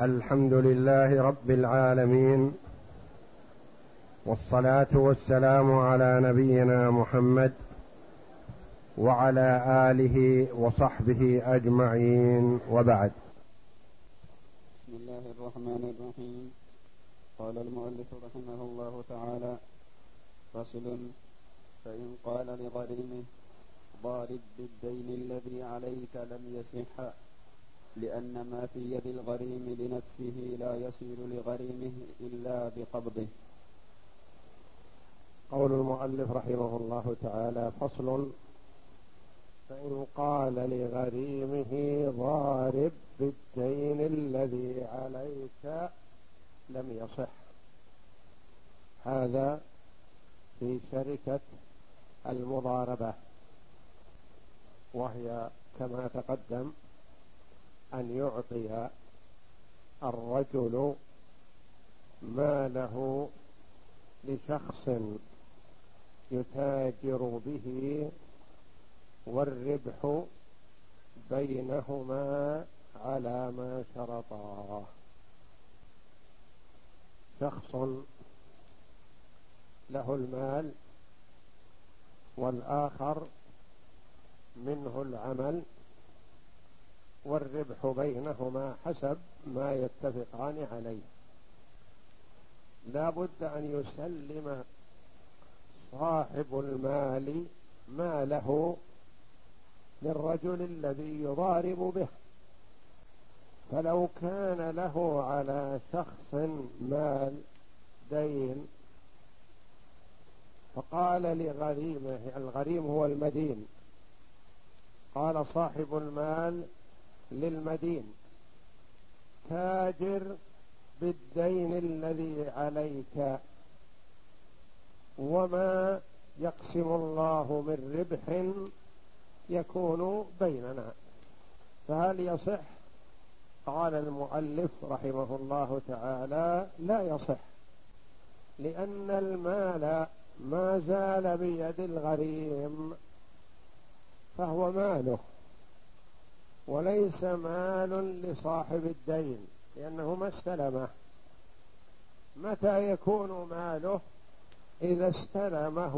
الحمد لله رب العالمين والصلاة والسلام على نبينا محمد وعلى آله وصحبه أجمعين وبعد. بسم الله الرحمن الرحيم. قال المؤلف رحمه الله تعالى فصل فإن قال لغريمه ضارب بالدين الذي عليك لم يصح لأن ما في يد الغريم لنفسه لا يصير لغريمه إلا بقبضه. قول المؤلف رحمه الله تعالى فصل فإن قال لغريمه ضارب بالدين الذي عليك لم يصح. هذا في شركة المضاربة وهي كما تقدم أن يعطي الرجل ماله لشخص يتاجر به والربح بينهما على ما شرطاه شخص له المال والآخر منه العمل والربح بينهما حسب ما يتفقان عليه. لا بد أن يسلم صاحب المال ماله للرجل الذي يضارب به. فلو كان له على شخص مال دين فقال لغريمه الغريم هو المدين قال صاحب المال للمدين. تاجر بالدين الذي عليك. وما يقسم الله من ربح يكون بيننا. فهل يصح؟ قال المؤلف رحمه الله تعالى لا يصح. لأن المال ما زال بيد الغريم فهو ماله. وليس مال لصاحب الدين لأنه ما استلمه. متى يكون ماله؟ إذا استلمه.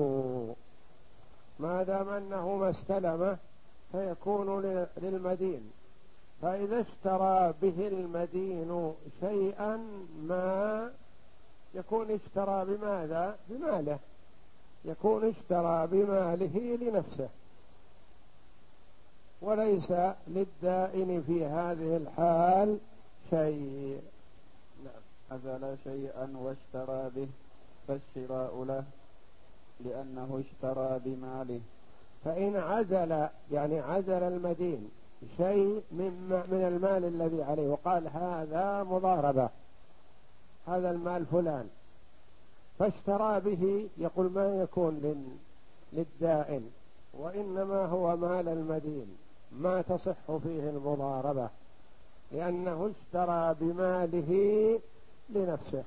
ما دام أنه ما استلمه فيكون للمدين. فإذا اشترى به المدين شيئا ما يكون اشترى بماذا؟ بماله. يكون اشترى بماله لنفسه. وليس للدائن في هذه الحال شيء. نعم. أزل شيئا واشترى به فالشراء له لأنه اشترى بماله. فإن عزل يعني عزل المدين شيء من من المال الذي عليه وقال هذا مضاربة هذا المال فلان فاشترى به يقول ما يكون للدائن وإنما هو مال المدين. ما تصح فيه المضاربة لأنه اشترى بماله لنفسه.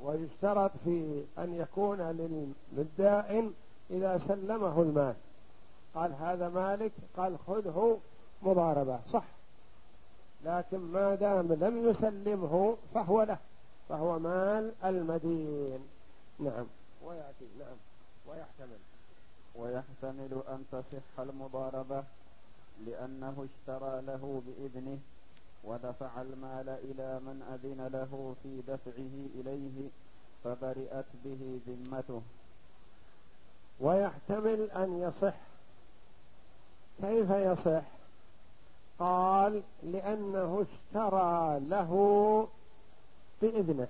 ويشترط في أن يكون للدائن إذا سلمه المال. قال هذا مالك قال خذه مضاربة. صح. لكن ما دام لم يسلمه فهو له فهو مال المدين. نعم. ويأتي نعم. ويحتمل. ويحتمل أن تصح المضاربة لأنه اشترى له بإذنه ودفع المال إلى من أذن له في دفعه إليه فبرئت به ذمته. ويحتمل أن يصح. كيف يصح؟ قال لأنه اشترى له بإذنه.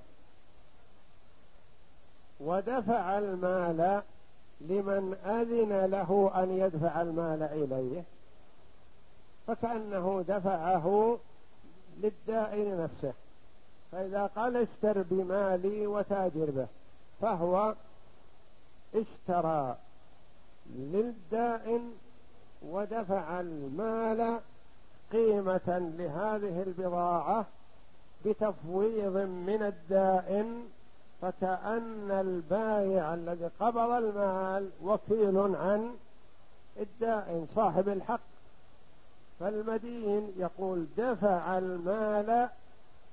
ودفع المال لمن أذن له أن يدفع المال إليه فكأنه دفعه للدائن نفسه. فإذا قال اشتر بمالي وتاجر به فهو اشترى للدائن ودفع المال قيمة لهذه البضاعة بتفويض من الدائن فكأن البائع الذي قبض المال وكيل عن الدائن صاحب الحق. فالمدين يقول دفع المال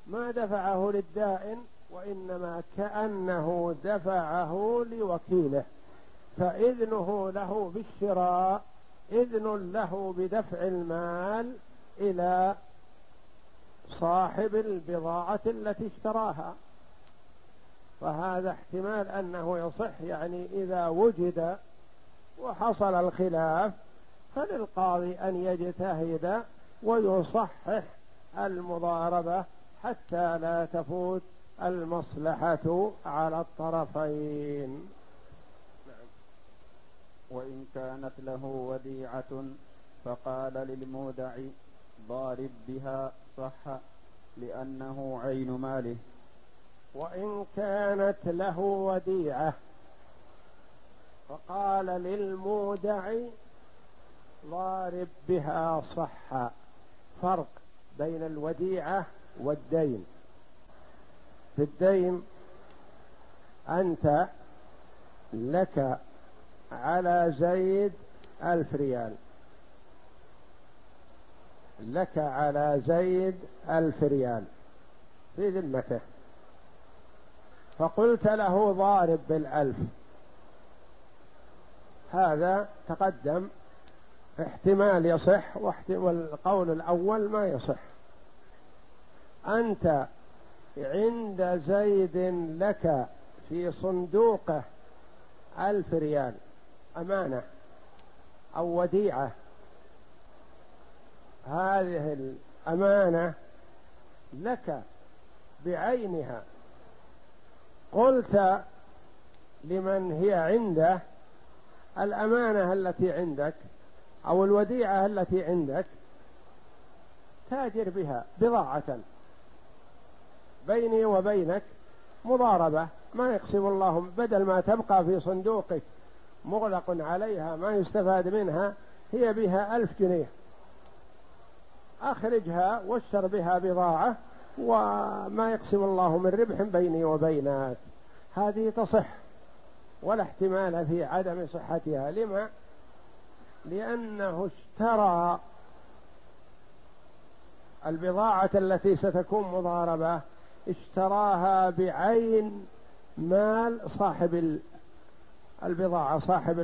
ما دفعه للدائن وإنما كأنه دفعه لوكيله. فإذنه له بالشراء إذن له بدفع المال إلى صاحب البضاعة التي اشتراها. فهذا احتمال أنه يصح يعني إذا وجد وحصل الخلاف فللقاضي أن يجتهد ويصحح المضاربة حتى لا تفوت المصلحة على الطرفين نعم. وإن كانت له وديعة فقال للمودع ضارب بها صح لأنه عين ماله وإن كانت له وديعة. فقال للمودع ضارب بها صح فرق بين الوديعة والدين. في الدين أنت لك على زيد ألف ريال. لك على زيد ألف ريال. في ذمته فقلت له ضارب بالألف. هذا تقدم. احتمال يصح والقول الأول ما يصح. أنت عند زيد لك في صندوقه ألف ريال أمانة أو وديعة. هذه الأمانة لك بعينها. قلت لمن هي عنده الأمانة التي عندك أو الوديعة التي عندك تاجر بها بضاعة بيني وبينك مضاربة. ما يقسم الله بدل ما تبقى في صندوقك مغلق عليها ما يستفاد منها هي بها ألف جنيه. أخرجها واشتر بها بضاعة. وما يقسم الله من ربح بيني وبينك. هذه تصح ولا احتمال في عدم صحتها. لما؟ لأنه اشترى البضاعة التي ستكون مضاربة اشتراها بعين مال صاحب البضاعة صاحب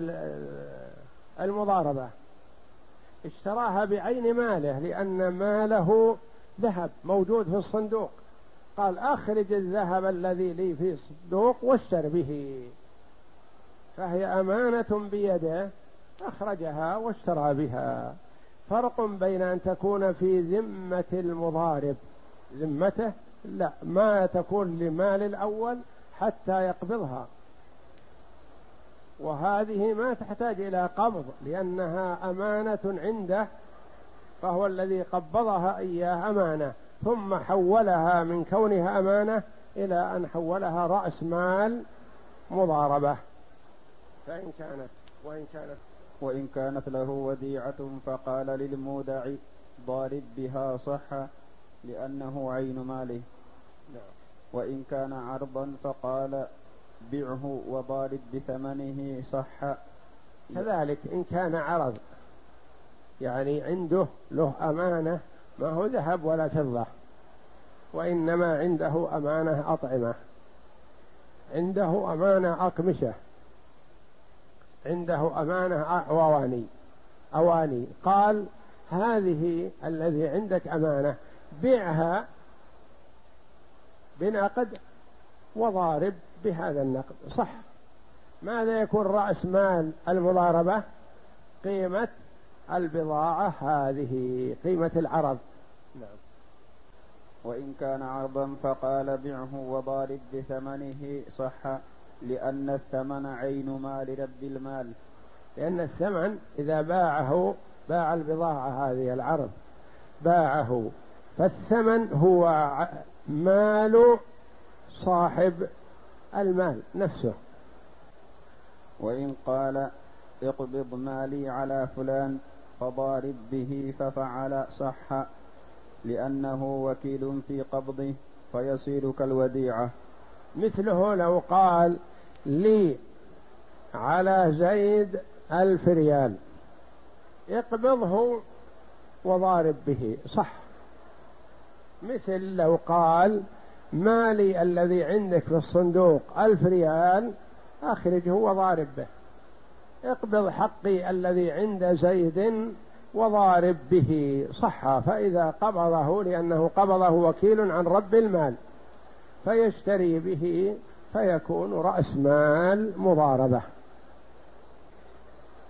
المضاربة. اشتراها بعين ماله لأن ماله ذهب موجود في الصندوق. قال أخرج الذهب الذي لي في الصندوق واشتر به. فهي أمانة بيده أخرجها واشترى بها. فرق بين أن تكون في ذمة المضارب. ذمته لا ما تكون لمال الأول حتى يقبضها. وهذه ما تحتاج إلى قبض لأنها أمانة عنده فهو الذي قبضها إياه أمانة ثم حولها من كونها أمانة إلى أن حولها رأس مال مضاربة. فإن كانت وإن كانت وإن كانت له وديعة فقال للمودع ضارب بها صح لأنه عين ماله. نعم. وإن كان عرضا فقال بعه وضارب بثمنه صح كذلك إن كان عرض. يعني عنده له أمانة ما هو ذهب ولا فضة وإنما عنده أمانة أطعمة. عنده أمانة أقمشة. عنده أمانة أواني أواني. قال هذه الذي عندك أمانة بيعها بنقد وضارب بهذا النقد. صح. ماذا يكون رأس مال المضاربة؟ قيمة البضاعة هذه قيمة العرض. نعم. وإن كان عرضا فقال بعه وضارب بثمنه صح لأن الثمن عين مال رب المال. لأن الثمن إذا باعه باع البضاعة هذه العرض. باعه. فالثمن هو مال صاحب المال نفسه. وإن قال اقبض مالي على فلان فضارب به ففعل صح لأنه وكيل في قبضه فيصير كالوديعة. مثله لو قال لي على زيد ألف ريال. اقبضه وضارب به صح. مثل لو قال مالي الذي عندك في الصندوق ألف ريال أخرجه وضارب به. اقبض حقي الذي عند زيد وضارب به. صح فإذا قبضه لأنه قبضه وكيل عن رب المال. فيشتري به فيكون رأس مال مضاربة.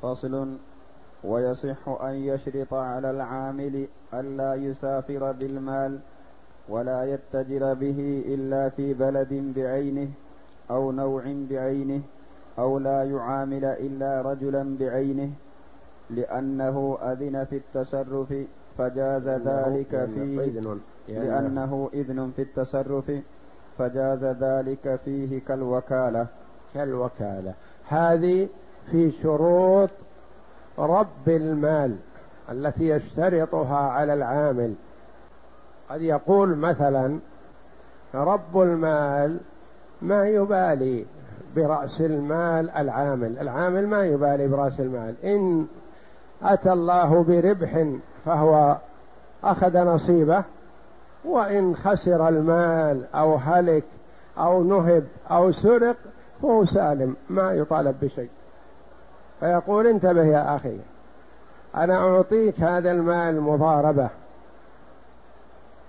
فصل. ويصح أن يشرط على العامل ألا يسافر بالمال ولا يتجر به إلا في بلد بعينه أو نوع بعينه أو لا يعامل إلا رجلا بعينه لأنه أذن في التصرف فجاز ذلك فيه لأنه إذن في التصرف فجاز ذلك فيه كالوكالة. كالوكالة. هذه في شروط رب المال التي يشترطها على العامل. قد يقول مثلا رب المال ما يبالي برأس المال العامل. العامل ما يبالي برأس المال. إن أتى الله بربح فهو أخذ نصيبه وإن خسر المال أو هلك أو نهب أو سرق فهو سالم ما يطالب بشيء. فيقول انتبه يا أخي أنا أعطيك هذا المال مضاربة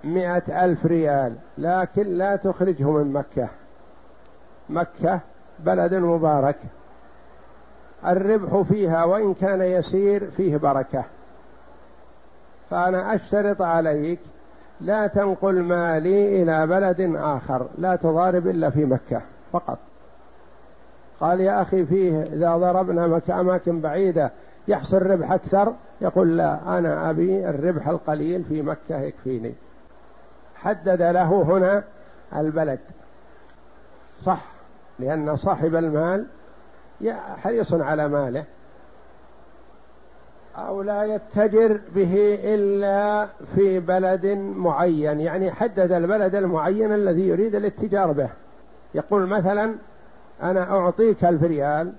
مئة ألف ريال لكن لا تخرجه من مكة. مكة بلد مبارك. الربح فيها وإن كان يسير فيه بركة. فأنا أشترط عليك لا تنقل مالي إلى بلد آخر لا تضارب إلا في مكة فقط. قال يا أخي فيه إذا ضربنا أماكن بعيدة يحصل ربح أكثر؟ يقول لا أنا أبي الربح القليل في مكة يكفيني. حدد له هنا البلد. صح. لأن صاحب المال حريص على ماله. أو لا يتجر به إلا في بلد معين يعني حدد البلد المعين الذي يريد الاتجار به. يقول مثلا أنا أعطيك ألف ريال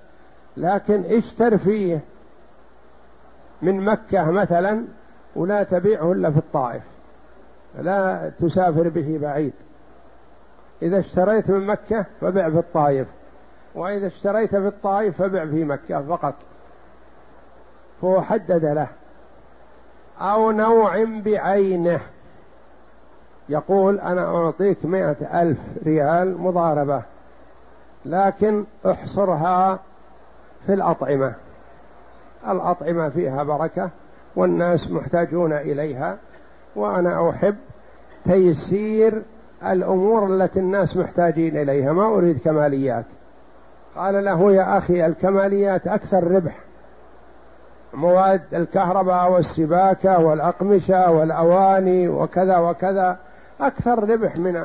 لكن اشتر فيه من مكة مثلا ولا تبيعه إلا في الطائف. لا تسافر به بعيد. إذا اشتريت من مكة فبع في الطائف وإذا اشتريت في الطائف فبع في مكة فقط. فهو حدد له. أو نوع بعينه. يقول أنا أعطيك مئة ألف ريال مضاربة. لكن احصرها في الأطعمة. الأطعمة فيها بركة والناس محتاجون إليها. وأنا أحب تيسير الأمور التي الناس محتاجين إليها ما أريد كماليات. قال له يا أخي الكماليات أكثر ربح. مواد الكهرباء والسباكة والأقمشة والأواني وكذا وكذا أكثر ربح من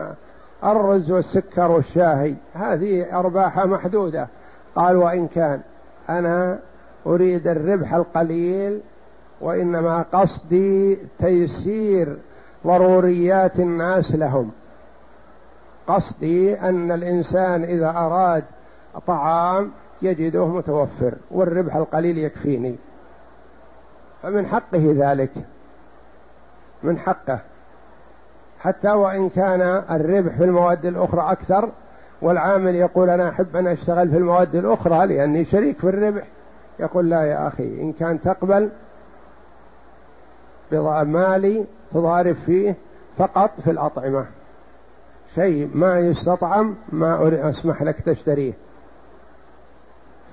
الرز والسكر والشاهي. هذه أرباح محدودة. قال وإن كان أنا أريد الربح القليل وإنما قصدي تيسير ضروريات الناس لهم. قصدي أن الإنسان إذا أراد طعام يجده متوفر والربح القليل يكفيني. فمن حقه ذلك من حقه. حتى وإن كان الربح في المواد الأخرى أكثر والعامل يقول أنا أحب أن أشتغل في المواد الأخرى لأني شريك في الربح يقول لا يا أخي إن كان تقبل مالي تضارب فيه فقط في الأطعمة. شيء ما يستطعم ما أسمح لك تشتريه.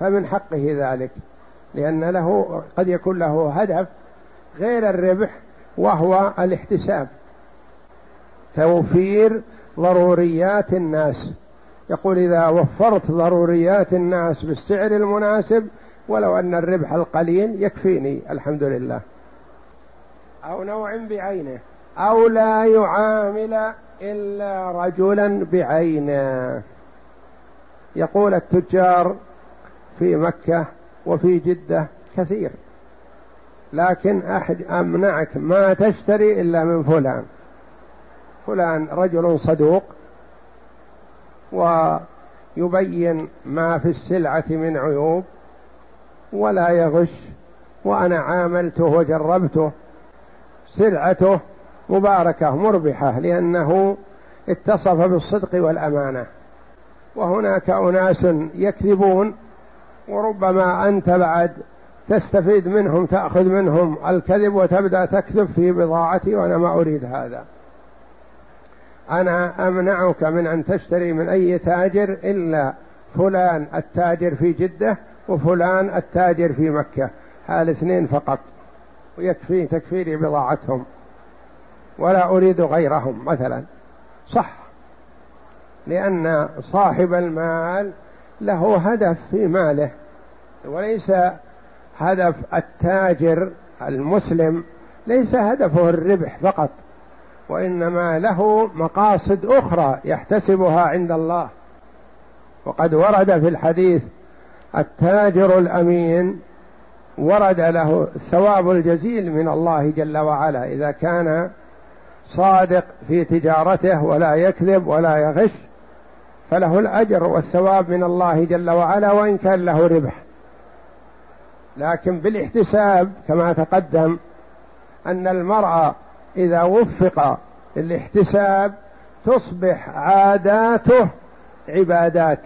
فمن حقه ذلك لأن له قد يكون له هدف غير الربح وهو الاحتساب. توفير ضروريات الناس. يقول إذا وفرت ضروريات الناس بالسعر المناسب ولو أن الربح القليل يكفيني الحمد لله. أو نوع بعينه. أو لا يعامل إلا رجلا بعينه. يقول التجار في مكة وفي جدة كثير. لكن أحد أمنعك ما تشتري إلا من فلان. فلان رجل صدوق ويبين ما في السلعة من عيوب ولا يغش وأنا عاملته وجربته سلعته مباركة مربحة لأنه اتصف بالصدق والأمانة. وهناك أناس يكذبون وربما أنت بعد تستفيد منهم تأخذ منهم الكذب وتبدأ تكذب في بضاعتي وأنا ما أريد هذا. أنا أمنعك من أن تشتري من أي تاجر إلا فلان التاجر في جدة وفلان التاجر في مكة. هذا اثنين فقط. ويكفي تكفيني بضاعتهم. ولا أريد غيرهم مثلا. صح. لأن صاحب المال له هدف في ماله وليس هدف التاجر المسلم ليس هدفه الربح فقط وإنما له مقاصد أخرى يحتسبها عند الله. وقد ورد في الحديث التاجر الأمين ورد له الثواب الجزيل من الله جل وعلا إذا كان صادق في تجارته ولا يكذب ولا يغش فله الأجر والثواب من الله جل وعلا وإن كان له ربح. لكن بالاحتساب كما تقدم أن المرأة إذا وفق الاحتساب تصبح عاداته عبادات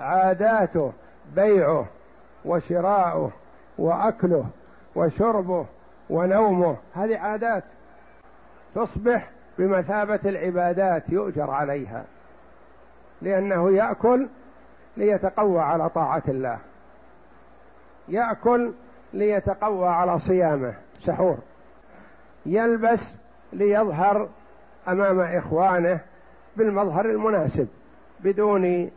عاداته بيعه وشراؤه وأكله وشربه ونومه هذه عادات. تصبح بمثابة العبادات يؤجر عليها لأنه يأكل ليتقوى على طاعة الله يأكل ليتقوى على صيامه سحور يلبس ليظهر أمام إخوانه بالمظهر المناسب بدون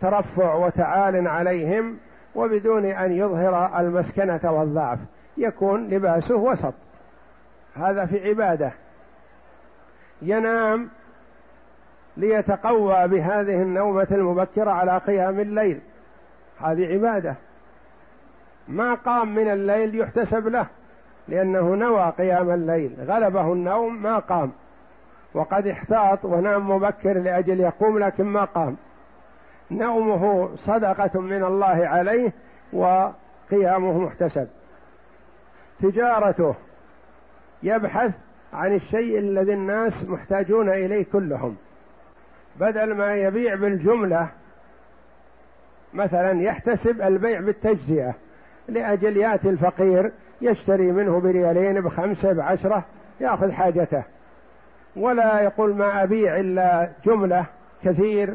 ترفع وتعال عليهم وبدون أن يظهر المسكنة والضعف يكون لباسه وسط هذا في عبادة. ينام ليتقوى بهذه النومة المبكرة على قيام الليل. هذه عبادة. ما قام من الليل يحتسب له لأنه نوى قيام الليل. غلبه النوم ما قام. وقد احتاط ونام مبكر لأجل يقوم لكن ما قام. نومه صدقة من الله عليه وقيامه محتسب. تجارته. يبحث عن الشيء الذي الناس محتاجون إليه كلهم. بدل ما يبيع بالجملة مثلا يحتسب البيع بالتجزئة لأجل يأتي الفقير يشتري منه بريالين بخمسة بعشرة يأخذ حاجته. ولا يقول ما أبيع إلا جملة كثير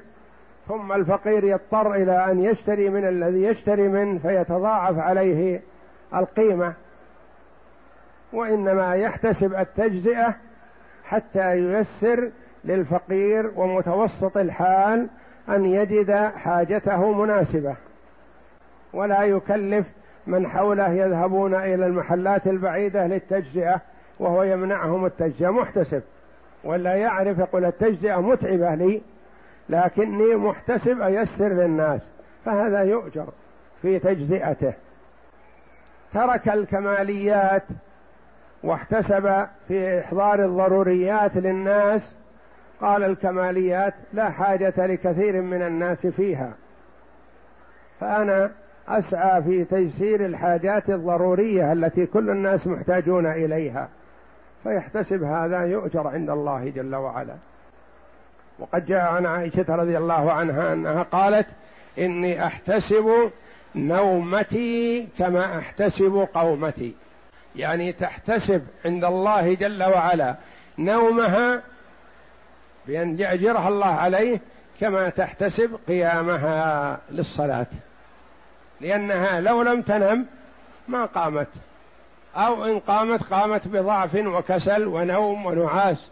ثم الفقير يضطر إلى أن يشتري من الذي يشتري منه فيتضاعف عليه القيمة. وإنما يحتسب التجزئة حتى ييسر للفقير ومتوسط الحال أن يجد حاجته مناسبة. ولا يكلف من حوله يذهبون إلى المحلات البعيدة للتجزئة وهو يمنعهم التجزئة. محتسب. ولا يعرف يقول التجزئة متعبة لي لكني محتسب أيسر للناس. فهذا يؤجر في تجزئته. ترك الكماليات واحتسب في إحضار الضروريات للناس قال الكماليات لا حاجة لكثير من الناس فيها. فأنا أسعى في تيسير الحاجات الضرورية التي كل الناس محتاجون إليها فيحتسب هذا يؤجر عند الله جل وعلا. وقد جاء عن عائشة رضي الله عنها أنها قالت إني أحتسب نومتي كما أحتسب قومتي. يعني تحتسب عند الله جل وعلا نومها بأن يأجرها الله عليه كما تحتسب قيامها للصلاة. لأنها لو لم تنم ما قامت. أو إن قامت قامت بضعف وكسل ونوم ونعاس.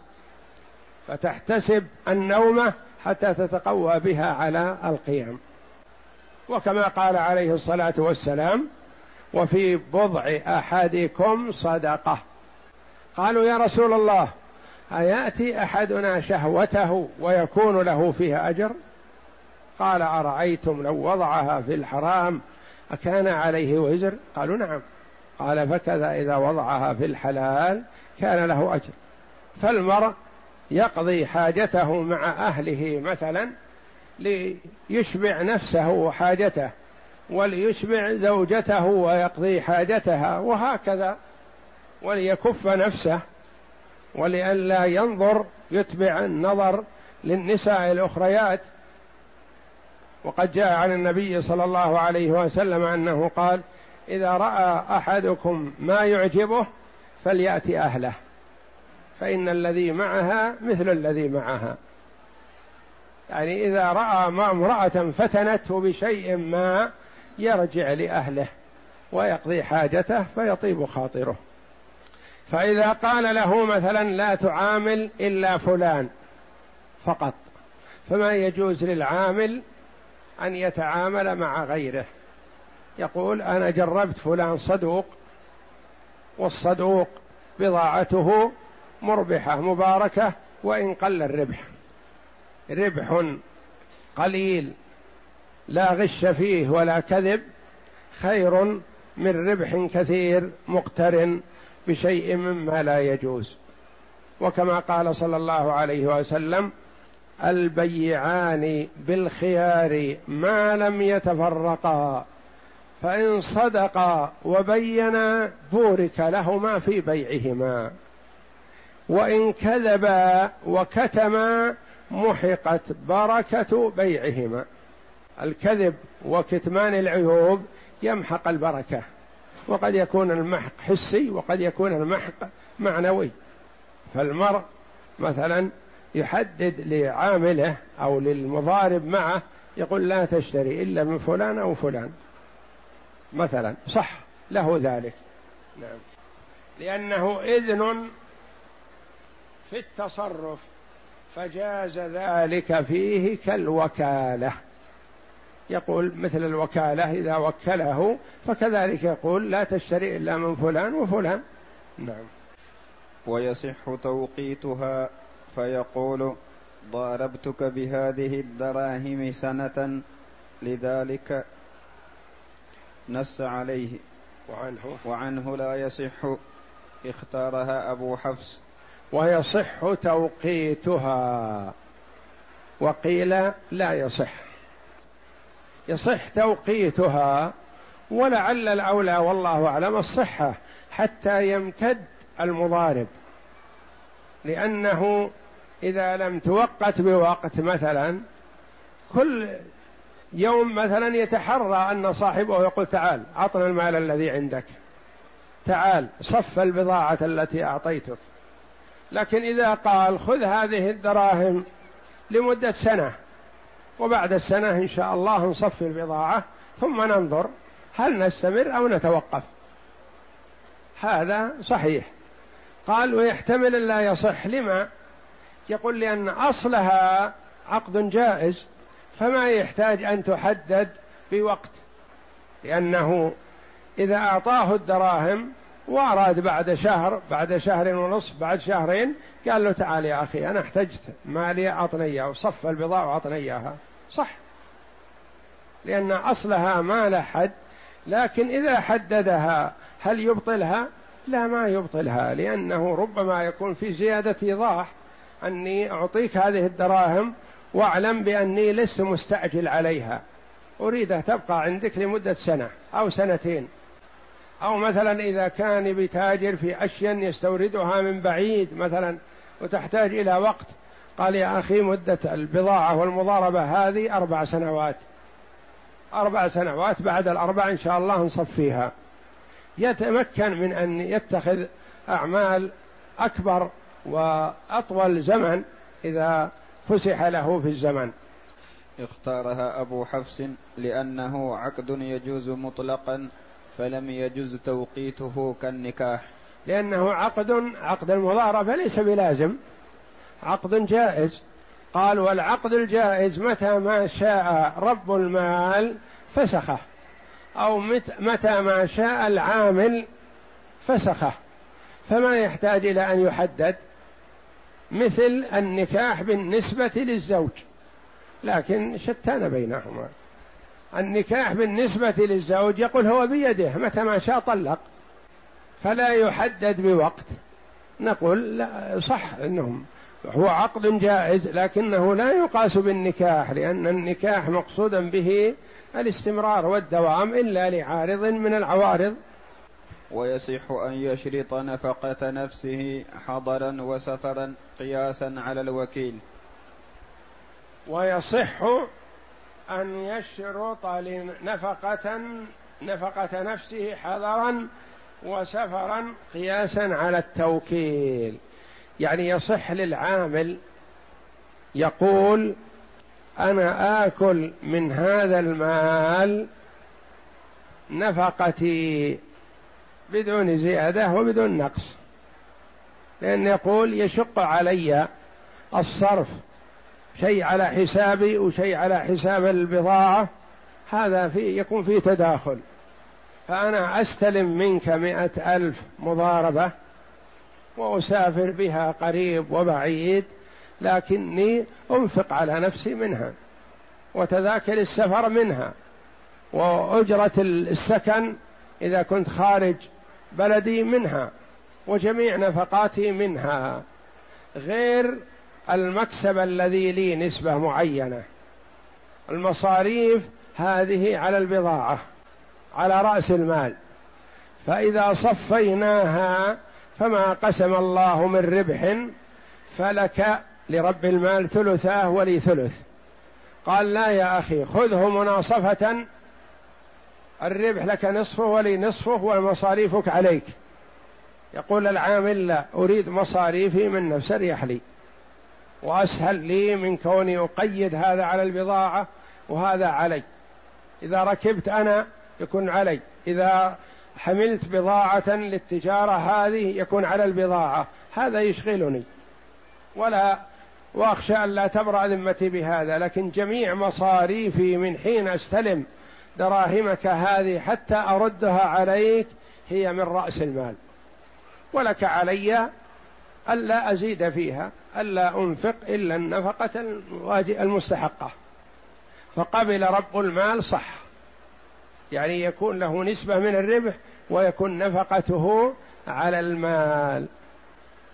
فتحتسب النومة حتى تتقوى بها على القيام. وكما قال عليه الصلاة والسلام وفي بضع أحدكم صدقة. قالوا يا رسول الله أيأتي أحدنا شهوته ويكون له فيها أجر؟ قال أرأيتم لو وضعها في الحرام أكان عليه وزر؟ قالوا نعم. قال فكذا إذا وضعها في الحلال كان له أجر. فالمرء يقضي حاجته مع أهله مثلا ليشبع نفسه وحاجته وليشبع زوجته ويقضي حاجتها وهكذا وليكف نفسه ولئلا ينظر يتبع النظر للنساء الأخريات. وقد جاء عن النبي صلى الله عليه وسلم أنه قال إذا رأى أحدكم ما يعجبه فليأتي أهله فإن الذي معها مثل الذي معها. يعني إذا رأى امرأة فتنته بشيء ما يرجع لأهله ويقضي حاجته فيطيب خاطره. فإذا قال له مثلا لا تعامل إلا فلان فقط فما يجوز للعامل أن يتعامل مع غيره؟ يقول أنا جربت فلان صدوق والصدوق بضاعته مربحة مباركة وإن قل الربح. ربح قليل. لا غش فيه ولا كذب خير من ربح كثير مقترن بشيء مما لا يجوز. وكما قال صلى الله عليه وسلم البيعان بالخيار ما لم يتفرقا فإن صدقا وبينا بورك لهما في بيعهما. وإن كذبا وكتما محقت بركة بيعهما. الكذب وكتمان العيوب يمحق البركة وقد يكون المحق حسي وقد يكون المحق معنوي. فالمرء مثلا يحدد لعامله أو للمضارب معه يقول لا تشتري إلا من فلان أو فلان. مثلا صح له ذلك. نعم. لأنه إذن في التصرف فجاز ذلك فيه كالوكالة. يقول مثل الوكالة إذا وكله فكذلك يقول لا تشتري إلا من فلان وفلان. نعم. ويصح توقيتها فيقول ضاربتك بهذه الدراهم سنة لذلك نص عليه. وعنه. وعنه لا يصح اختارها أبو حفص. ويصح توقيتها. وقيل لا يصح. يصح توقيتها ولعل الأولى والله أعلم الصحة حتى يمتد المضارب. لأنه إذا لم توقت بوقت مثلا كل يوم مثلا يتحرى أن صاحبه يقول تعال أعطنا المال الذي عندك. تعال صف البضاعة التي أعطيتك. لكن إذا قال خذ هذه الدراهم لمدة سنة وبعد السنة إن شاء الله نصفي البضاعة ثم ننظر هل نستمر أو نتوقف. هذا صحيح. قال ويحتمل لا يصح. لما؟ يقول لأن أصلها عقد جائز فما يحتاج أن تحدد بوقت لأنه إذا أعطاه الدراهم وأراد بعد شهر بعد شهر ونصف بعد شهرين قال له تعال يا أخي أنا احتجت. مالي أعطني إياه وصف البضاعة وأعطني إياها. صح. لأن أصلها ما له حد لكن إذا حددها هل يبطلها؟ لا ما يبطلها لأنه ربما يكون في زيادة إيضاح. أني أعطيك هذه الدراهم واعلم بأني لست مستعجل عليها. أريدها تبقى عندك لمدة سنة أو سنتين. أو مثلا إذا كان بتاجر في أشياء يستوردها من بعيد مثلا وتحتاج إلى وقت قال يا أخي مدة البضاعة والمضاربة هذه أربع سنوات. أربع سنوات بعد الأربع إن شاء الله نصفيها. يتمكن من أن يتخذ أعمال أكبر وأطول زمن إذا فسح له في الزمن. اختارها أبو حفص لأنه عقد يجوز مطلقا فلم يجوز توقيته كالنكاح. لأنه عقد عقد المضاربه ليس بلازم. عقد جائز. قال والعقد الجائز متى ما شاء رب المال فسخه. أو متى ما شاء العامل فسخه. فما يحتاج إلى أن يحدد مثل النكاح بالنسبة للزوج. لكن شتان بينهما. النكاح بالنسبة للزوج يقول هو بيده متى ما شاء طلق. فلا يحدد بوقت. نقول لا صح إنهم هو عقد جائز لكنه لا يقاس بالنكاح لأن النكاح مقصودا به الاستمرار والدوام إلا لعارض من العوارض. ويصح أن يشرط نفقة نفسه حضرا وسفرا قياسا على الوكيل. ويصح أن يشرط لنفقة نفقة نفسه حضرا وسفرا قياسا على التوكيل. يعني يصح للعامل يقول أنا آكل من هذا المال نفقتي بدون زيادة وبدون نقص. لأن يقول يشق علي الصرف شيء على حسابي وشيء على حساب البضاعة هذا في يكون فيه تداخل. فأنا أستلم منك مئة ألف مضاربة وأسافر بها قريب وبعيد لكني أنفق على نفسي منها وتذاكر السفر منها وأجرة السكن إذا كنت خارج بلدي منها وجميع نفقاتي منها. غير المكسب الذي لي نسبة معينة. المصاريف هذه على البضاعة على رأس المال. فإذا صفيناها فما قسم الله من ربح فلك لرب المال ثلثاه ولي ثلث. قال لا يا أخي خذه مناصفة الربح لك نصفه ولي نصفه ومصاريفك عليك. يقول العامل لا أريد مصاريفي من نفس لي وأسهل لي من كوني أقيد هذا على البضاعة وهذا علي. إذا ركبت أنا يكون علي. إذا حملت بضاعة للتجارة هذه يكون على البضاعة. هذا يشغلني. ولا وأخشى أن لا تبرأ ذمتي بهذا لكن جميع مصاريفي من حين أستلم دراهمك هذه حتى أردها عليك هي من رأس المال. ولك علي ألا أزيد فيها. ألا أنفق إلا النفقة المستحقة. فقبل رب المال صح. يعني يكون له نسبة من الربح ويكون نفقته على المال.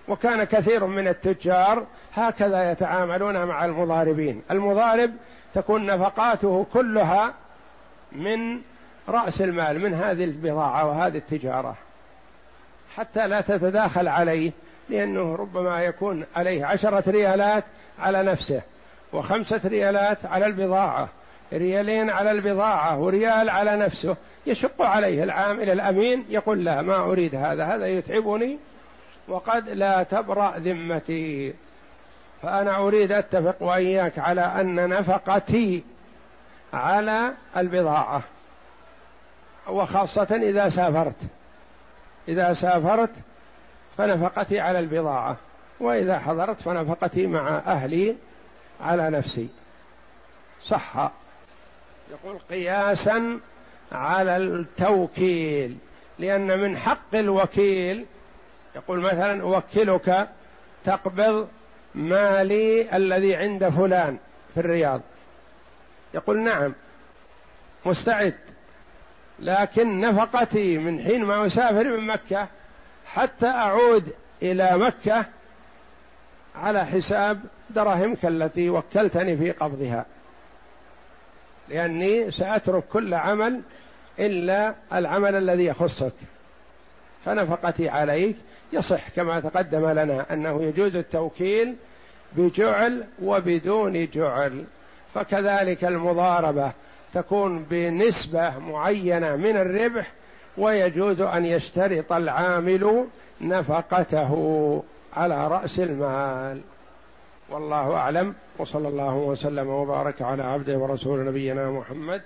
وكان كثير من التجار هكذا يتعاملون مع المضاربين. المضارب تكون نفقاته كلها من رأس المال من هذه البضاعة وهذه التجارة. حتى لا تتداخل عليه. لأنه ربما يكون عليه عشرة ريالات على نفسه وخمسة ريالات على البضاعة ريالين على البضاعة وريال على نفسه يشق عليه العامل الأمين يقول لا ما أريد هذا هذا يتعبني وقد لا تبرأ ذمتي. فأنا أريد أتفق وإياك على أن نفقتي على البضاعة وخاصة إذا سافرت إذا سافرت فنفقتي على البضاعة وإذا حضرت فنفقتي مع أهلي على نفسي. صح. يقول قياسا على التوكيل لأن من حق الوكيل يقول مثلا أوكلك تقبض مالي الذي عند فلان في الرياض. يقول نعم مستعد لكن نفقتي من حين ما أسافر من مكة حتى أعود إلى مكة على حساب دراهمك التي وكلتني في قبضها. لأني سأترك كل عمل إلا العمل الذي يخصك. فنفقتي عليك. يصح كما تقدم لنا أنه يجوز التوكيل بجعل وبدون جعل. فكذلك المضاربة تكون بنسبة معينة من الربح ويجوز أن يشترط العامل نفقته على رأس المال. والله أعلم. وصلى الله وسلم وبارك على عبده ورسول نبينا محمد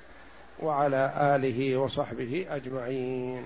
وعلى آله وصحبه أجمعين.